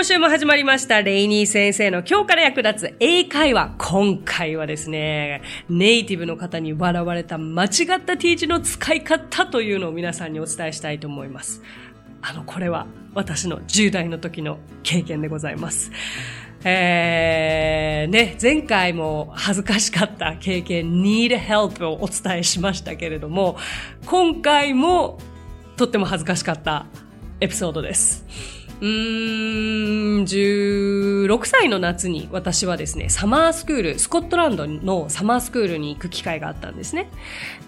今週も始まりました。レイニー先生の今日から役立つ英会話。今回はですね、ネイティブの方に笑われた間違った T 字の使い方というのを皆さんにお伝えしたいと思います。あの、これは私の10代の時の経験でございます。えー、ね、前回も恥ずかしかった経験 need help をお伝えしましたけれども、今回もとっても恥ずかしかったエピソードです。うーん、16歳の夏に私はですね、サマースクール、スコットランドのサマースクールに行く機会があったんですね。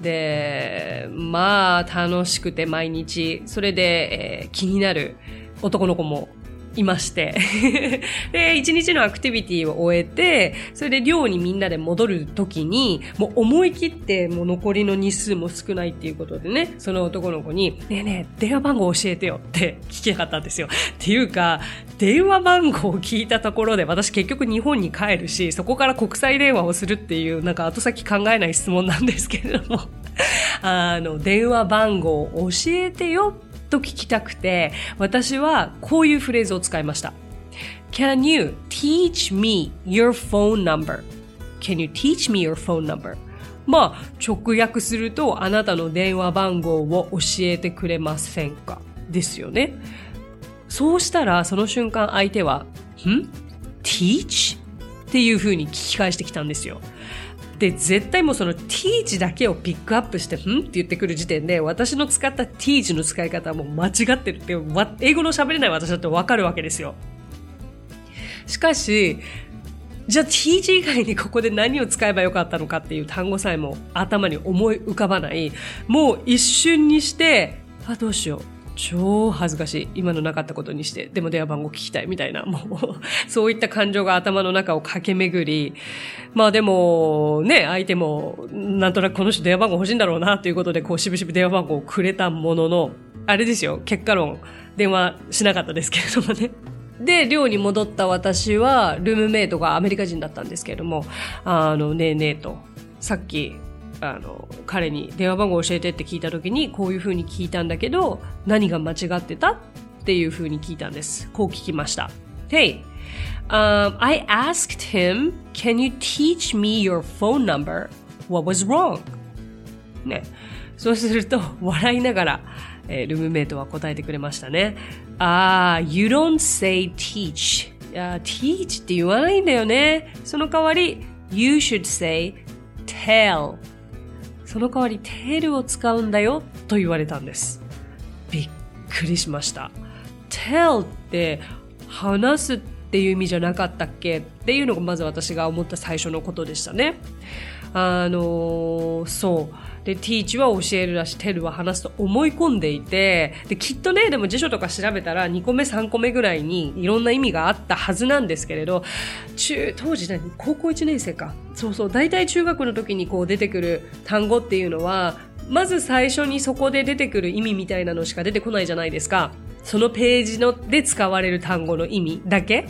で、まあ、楽しくて毎日、それで、えー、気になる男の子もいまして で、一日のアクティビティを終えて、それで寮にみんなで戻るときに、もう思い切ってもう残りの日数も少ないっていうことでね、その男の子に、ねえねえ、電話番号教えてよって 聞きなかったんですよ。っていうか、電話番号を聞いたところで、私結局日本に帰るし、そこから国際電話をするっていう、なんか後先考えない質問なんですけれども、あの、電話番号を教えてよってと聞きたくて、私はこういうフレーズを使いました。Can you teach me your phone number?Can you teach me your phone number? まあ、直訳すると、あなたの電話番号を教えてくれませんか？ですよね。そうしたら、その瞬間相手は、ん ?teach? っていう風に聞き返してきたんですよ。で、絶対もうその t 字だけをピックアップして、ん？って言ってくる時点で、私の使った t 字の使い方はもう間違ってるって、英語の喋れない私だってわかるわけですよ。しかし、じゃあ t 字以外にここで何を使えばよかったのかっていう単語さえも頭に思い浮かばない。もう一瞬にして、あ、どうしよう。超恥ずかしい。今のなかったことにして、でも電話番号聞きたいみたいな、もうそういった感情が頭の中を駆け巡り、まあでも、ね、相手も、なんとなくこの人電話番号欲しいんだろうな、ということで、こう、しぶしぶ電話番号をくれたものの、あれですよ、結果論、電話しなかったですけれどもね。で、寮に戻った私は、ルームメイトがアメリカ人だったんですけれども、あの、ねえねえと、さっき、あの、彼に電話番号教えてって聞いた時に、こういう風に聞いたんだけど、何が間違ってたっていう風に聞いたんです。こう聞きました。Hey, um, I asked him, can you teach me your phone number? What was wrong? ね。そうすると、笑いながら、えー、ルームメイトは答えてくれましたね。ああ、you don't say teach. いや、teach? って言わないんだよね。その代わり、you should say tell. その代わりテールを使うんだよと言われたんです。びっくりしました。tell って話すっていう意味じゃなかったっけ？っていうのがまず私が思った最初のことでしたね。あのそう。で、teach は教えるだし、tell は話すと思い込んでいて、で、きっとね、でも辞書とか調べたら2個目3個目ぐらいにいろんな意味があったはずなんですけれど、中、当時何？高校1年生か。そうそう、大体中学の時にこう出てくる単語っていうのは、まず最初にそこで出てくる意味みたいなのしか出てこないじゃないですか。そのページので使われる単語の意味だけ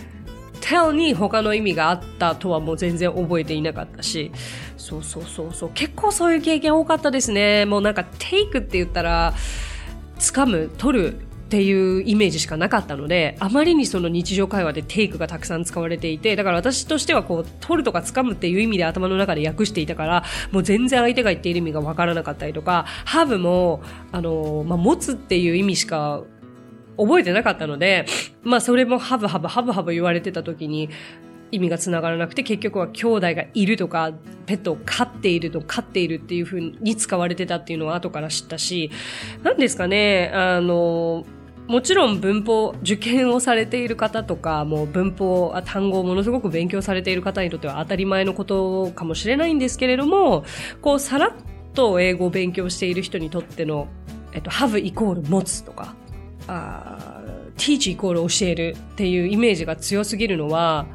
tell に他の意味があったとはもう全然覚えていなかったし、そうそうそうそう、結構そういう経験多かったですね。もうなんか take って言ったら、掴む、取るっていうイメージしかなかったので、あまりにその日常会話で take がたくさん使われていて、だから私としてはこう、取るとか掴むっていう意味で頭の中で訳していたから、もう全然相手が言っている意味がわからなかったりとか、have も、あの、まあ、持つっていう意味しか覚えてなかったので、まあそれもハブハブハブハブ言われてた時に意味がつながらなくて結局は兄弟がいるとかペットを飼っていると飼っているっていう風に使われてたっていうのは後から知ったし、何ですかね、あの、もちろん文法、受験をされている方とか、もう文法、単語をものすごく勉強されている方にとっては当たり前のことかもしれないんですけれども、こう、さらっと英語を勉強している人にとっての、えっと、have イコール持つとか、あ teach イコール教えるっていうイメージが強すぎるのは、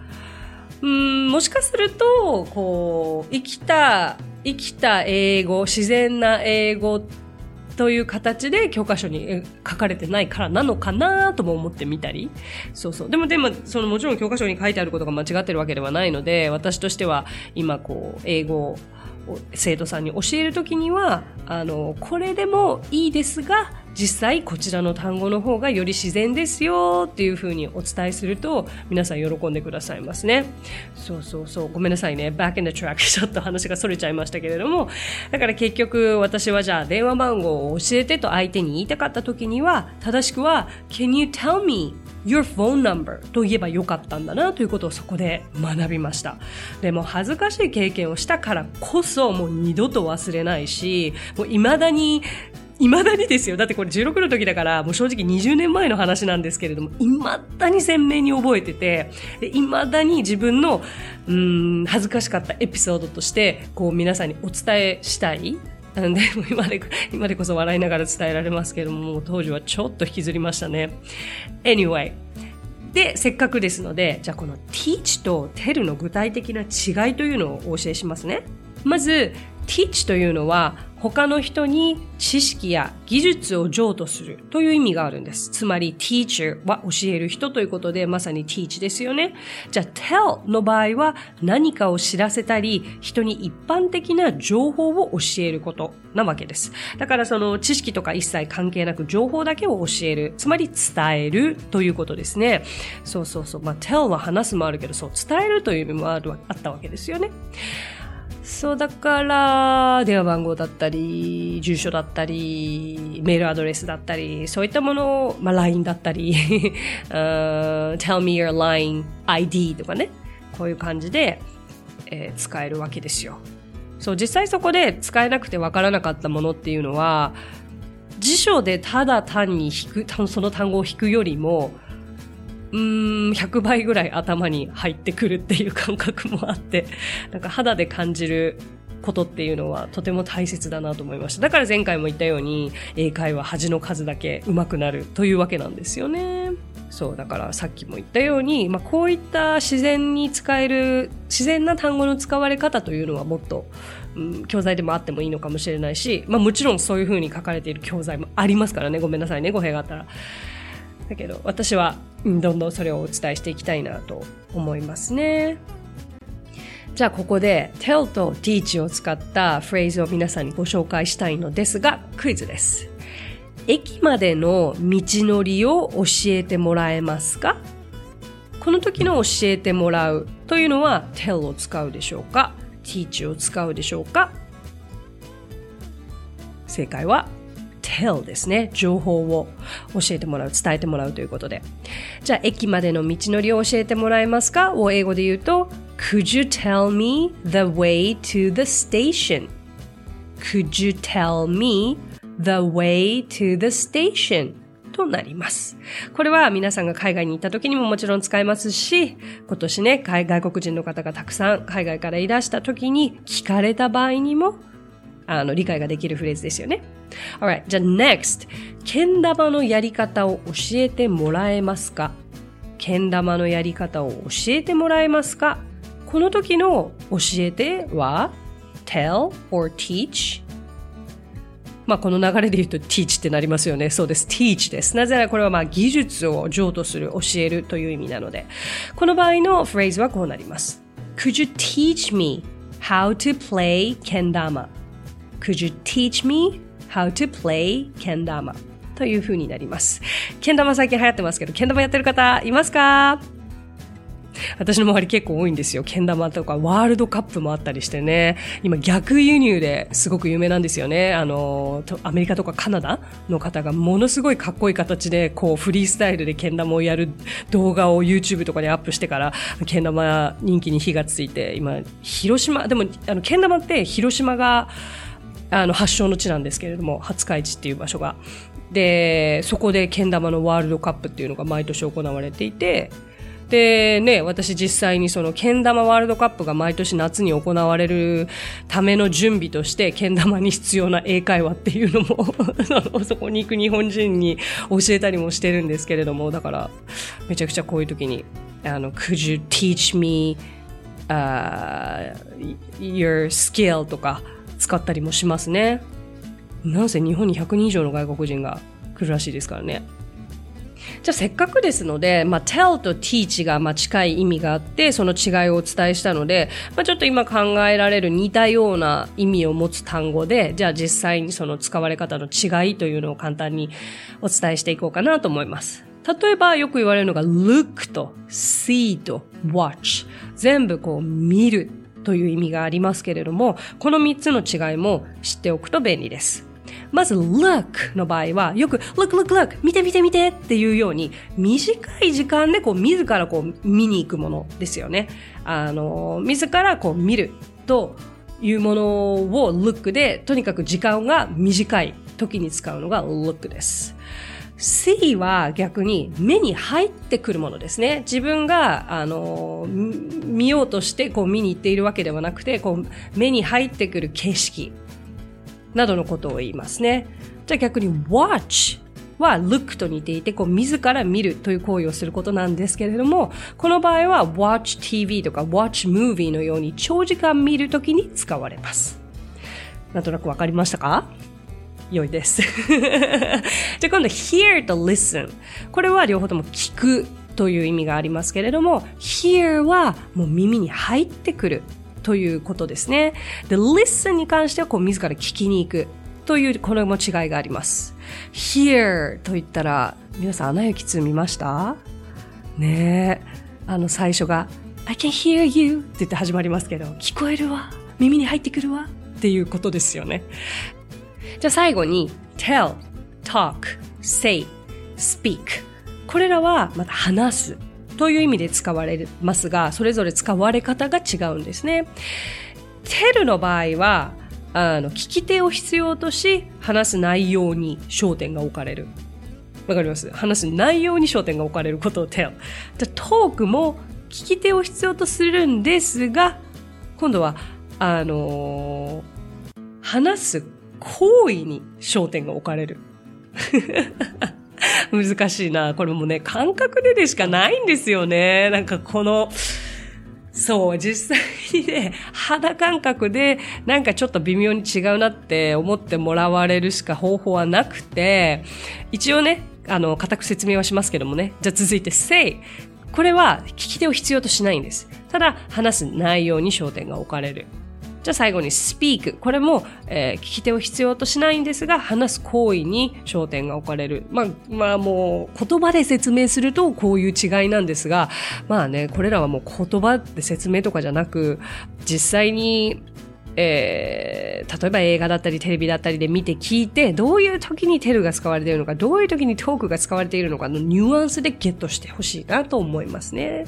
うん、もしかすると、こう、生きた、生きた英語、自然な英語という形で教科書に書かれてないからなのかなとも思ってみたり。そうそう。でも、でも、そのもちろん教科書に書いてあることが間違ってるわけではないので、私としては今こう、英語を生徒さんに教えるときには、あの、これでもいいですが、実際こちらの単語の方がより自然ですよっていう風にお伝えすると皆さん喜んでくださいますね。そうそうそう。ごめんなさいね。back in the track ちょっと話が逸れちゃいましたけれども。だから結局私はじゃあ電話番号を教えてと相手に言いたかった時には正しくは Can you tell me your phone number と言えばよかったんだなということをそこで学びました。でも恥ずかしい経験をしたからこそもう二度と忘れないし、もう未だに未だにですよ。だってこれ16の時だから、もう正直20年前の話なんですけれども、未だに鮮明に覚えてて、で、未だに自分の、うん、恥ずかしかったエピソードとして、こう皆さんにお伝えしたい。なんで、今で、今でこそ笑いながら伝えられますけれども、も当時はちょっと引きずりましたね。Anyway。で、せっかくですので、じゃあこの teach と tell の具体的な違いというのをお教えしますね。まず、teach というのは他の人に知識や技術を譲渡するという意味があるんです。つまり teacher は教える人ということでまさに teach ですよね。じゃあ tell の場合は何かを知らせたり人に一般的な情報を教えることなわけです。だからその知識とか一切関係なく情報だけを教える。つまり伝えるということですね。そうそうそう。まあ tell は話すもあるけどそう伝えるという意味もあるあったわけですよね。そうだから、電話番号だったり、住所だったり、メールアドレスだったり、そういったものを、まあ、LINE だったり、tell me your LINE ID とかね、こういう感じで、えー、使えるわけですよ。そう、実際そこで使えなくてわからなかったものっていうのは、辞書でただ単に引く、その単語を引くよりも、うん、100倍ぐらい頭に入ってくるっていう感覚もあって、なんか肌で感じることっていうのはとても大切だなと思いました。だから前回も言ったように、英会話恥の数だけ上手くなるというわけなんですよね。そう、だからさっきも言ったように、まあ、こういった自然に使える、自然な単語の使われ方というのはもっと、教材でもあってもいいのかもしれないし、まあ、もちろんそういう風に書かれている教材もありますからね。ごめんなさいね、語弊があったら。だけど私はどんどんそれをお伝えしていきたいなと思いますね。じゃあここで tell と teach を使ったフレーズを皆さんにご紹介したいのですがクイズです。駅までの道のりを教えてもらえますか？この時の教えてもらうというのは tell を使うでしょうか？Teach を使うでしょうか？正解は tell ですね。情報を教えてもらう、伝えてもらうということで。じゃあ、駅までの道のりを教えてもらえますか？を英語で言うと、Could you tell me the way to the station?Could you tell me the way to the station? となります。これは皆さんが海外に行った時にももちろん使えますし、今年ね、外国人の方がたくさん海外からいらした時に聞かれた場合にも、あの、理解ができるフレーズですよね。Alright, じゃあ next けん玉のやり方を教えてもらえますか？けん玉のやり方を教えてもらえますか？この時の教えては tell or teach まあこの流れで言うと teach ってなりますよね。そうです。teach です。なぜならこれはまあ技術を譲渡する、教えるという意味なので。この場合のフレーズはこうなります。Could you teach me how to play けん玉 Could you teach me how to play けん玉という風になります。けん玉最近流行ってますけど、けん玉やってる方いますか？私の周り結構多いんですよ。けん玉とかワールドカップもあったりしてね。今逆輸入ですごく有名なんですよね。あの、アメリカとかカナダの方がものすごいかっこいい形でこうフリースタイルでけん玉をやる動画を YouTube とかにアップしてからけん玉人気に火がついて今広島、でもあのけん玉って広島があの発祥の地なんですけれども廿日市っていう場所が。でそこでけん玉のワールドカップっていうのが毎年行われていてでね、私実際にその、けん玉ワールドカップが毎年夏に行われるための準備として、けん玉に必要な英会話っていうのも そこに行く日本人に教えたりもしてるんですけれども、だから、めちゃくちゃこういう時に、あの、could you teach me、uh, your skill とか使ったりもしますね。なんせ日本に100人以上の外国人が来るらしいですからね。じゃあせっかくですので、まあ、tell と teach がまあ近い意味があって、その違いをお伝えしたので、まあ、ちょっと今考えられる似たような意味を持つ単語で、じゃあ実際にその使われ方の違いというのを簡単にお伝えしていこうかなと思います。例えばよく言われるのが look と see と watch 全部こう見るという意味がありますけれどもこの3つの違いも知っておくと便利ですまず look の場合はよく look look look 見て見て見てっていうように短い時間でこう自らこう見に行くものですよね。あの、自らこう見るというものを look でとにかく時間が短い時に使うのが look です。See は逆に目に入ってくるものですね。自分が、あの、見ようとしてこう見に行っているわけではなくて、こう目に入ってくる景色などのことを言いますね。じゃあ逆に watch は look と似ていて、こう自ら見るという行為をすることなんですけれども、この場合は watch TV とか watch movie のように長時間見るときに使われます。なんとなくわかりましたか？良いです。じゃ今度 hear と listen。これは両方とも聞くという意味がありますけれども、hear はもう耳に入ってくるということですね。で、listen に関してはこう自ら聞きに行くというこれも違いがあります。hear と言ったら皆さんアナ雪2見ました？ねえ。あの最初が I can hear you って言って始まりますけど、聞こえるわ。耳に入ってくるわ。っていうことですよね。じゃあ最後に tell, talk, say, speak これらはまた話すという意味で使われますが、それぞれ使われ方が違うんですね。tell の場合は、あの、聞き手を必要とし、話す内容に焦点が置かれる。わかります？話す内容に焦点が置かれることを tell。じゃトークも聞き手を必要とするんですが、今度は、あのー、話す行為に焦点が置かれる。難しいな。これもね、感覚ででしかないんですよね。なんかこの、そう、実際にね、肌感覚でなんかちょっと微妙に違うなって思ってもらわれるしか方法はなくて、一応ね、あの、固く説明はしますけどもね。じゃあ続いて say。これは聞き手を必要としないんです。ただ、話す内容に焦点が置かれる。じゃあ最後に speak。これも、えー、聞き手を必要としないんですが、話す行為に焦点が置かれる。まあ、まあもう、言葉で説明するとこういう違いなんですが、まあね、これらはもう言葉で説明とかじゃなく、実際にえー、例えば映画だったりテレビだったりで見て聞いて、どういう時にテルが使われているのか、どういう時にトークが使われているのかのニュアンスでゲットしてほしいなと思いますね。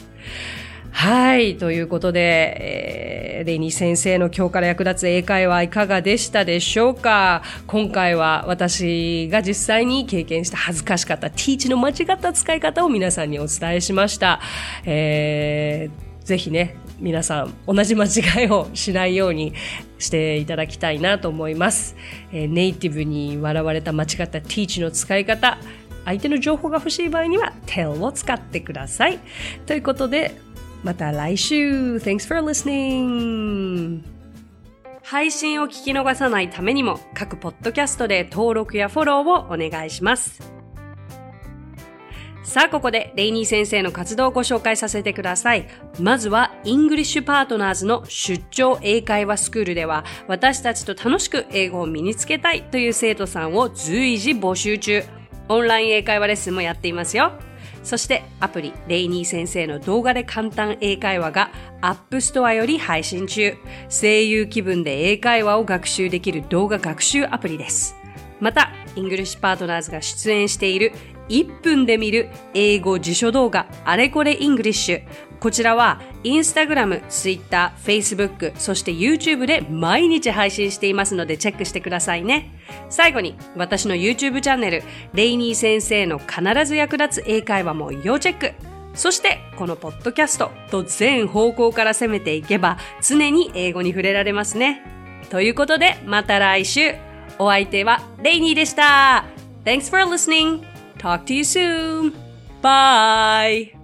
はい。ということで、えー、レイニー先生の今日から役立つ英会話いかがでしたでしょうか？今回は私が実際に経験した恥ずかしかった teach の間違った使い方を皆さんにお伝えしました。えー、ぜひね、皆さん同じ間違いをしないようにしていただきたいなと思います。えー、ネイティブに笑われた間違った teach の使い方、相手の情報が欲しい場合には tell を使ってください。ということで、また来週 !Thanks for listening! 配信を聞き逃さないためにも各ポッドキャストで登録やフォローをお願いします。さあ、ここでレイニー先生の活動をご紹介させてください。まずは、イングリッシュパートナーズの出張英会話スクールでは、私たちと楽しく英語を身につけたいという生徒さんを随時募集中。オンライン英会話レッスンもやっていますよ。そしてアプリレイニー先生の動画で簡単英会話が App Store より配信中。声優気分で英会話を学習できる動画学習アプリです。また、イングリッシュパートナーズが出演している1分で見る英語辞書動画あれこれイングリッシュ。こちらはインスタグラム、ツイッター、フェイスブック、そして YouTube で毎日配信していますのでチェックしてくださいね。最後に私の YouTube チャンネル、レイニー先生の必ず役立つ英会話も要チェック。そしてこのポッドキャストと全方向から攻めていけば常に英語に触れられますね。ということでまた来週。お相手はレイニーでした。Thanks for listening. Talk to you soon. Bye.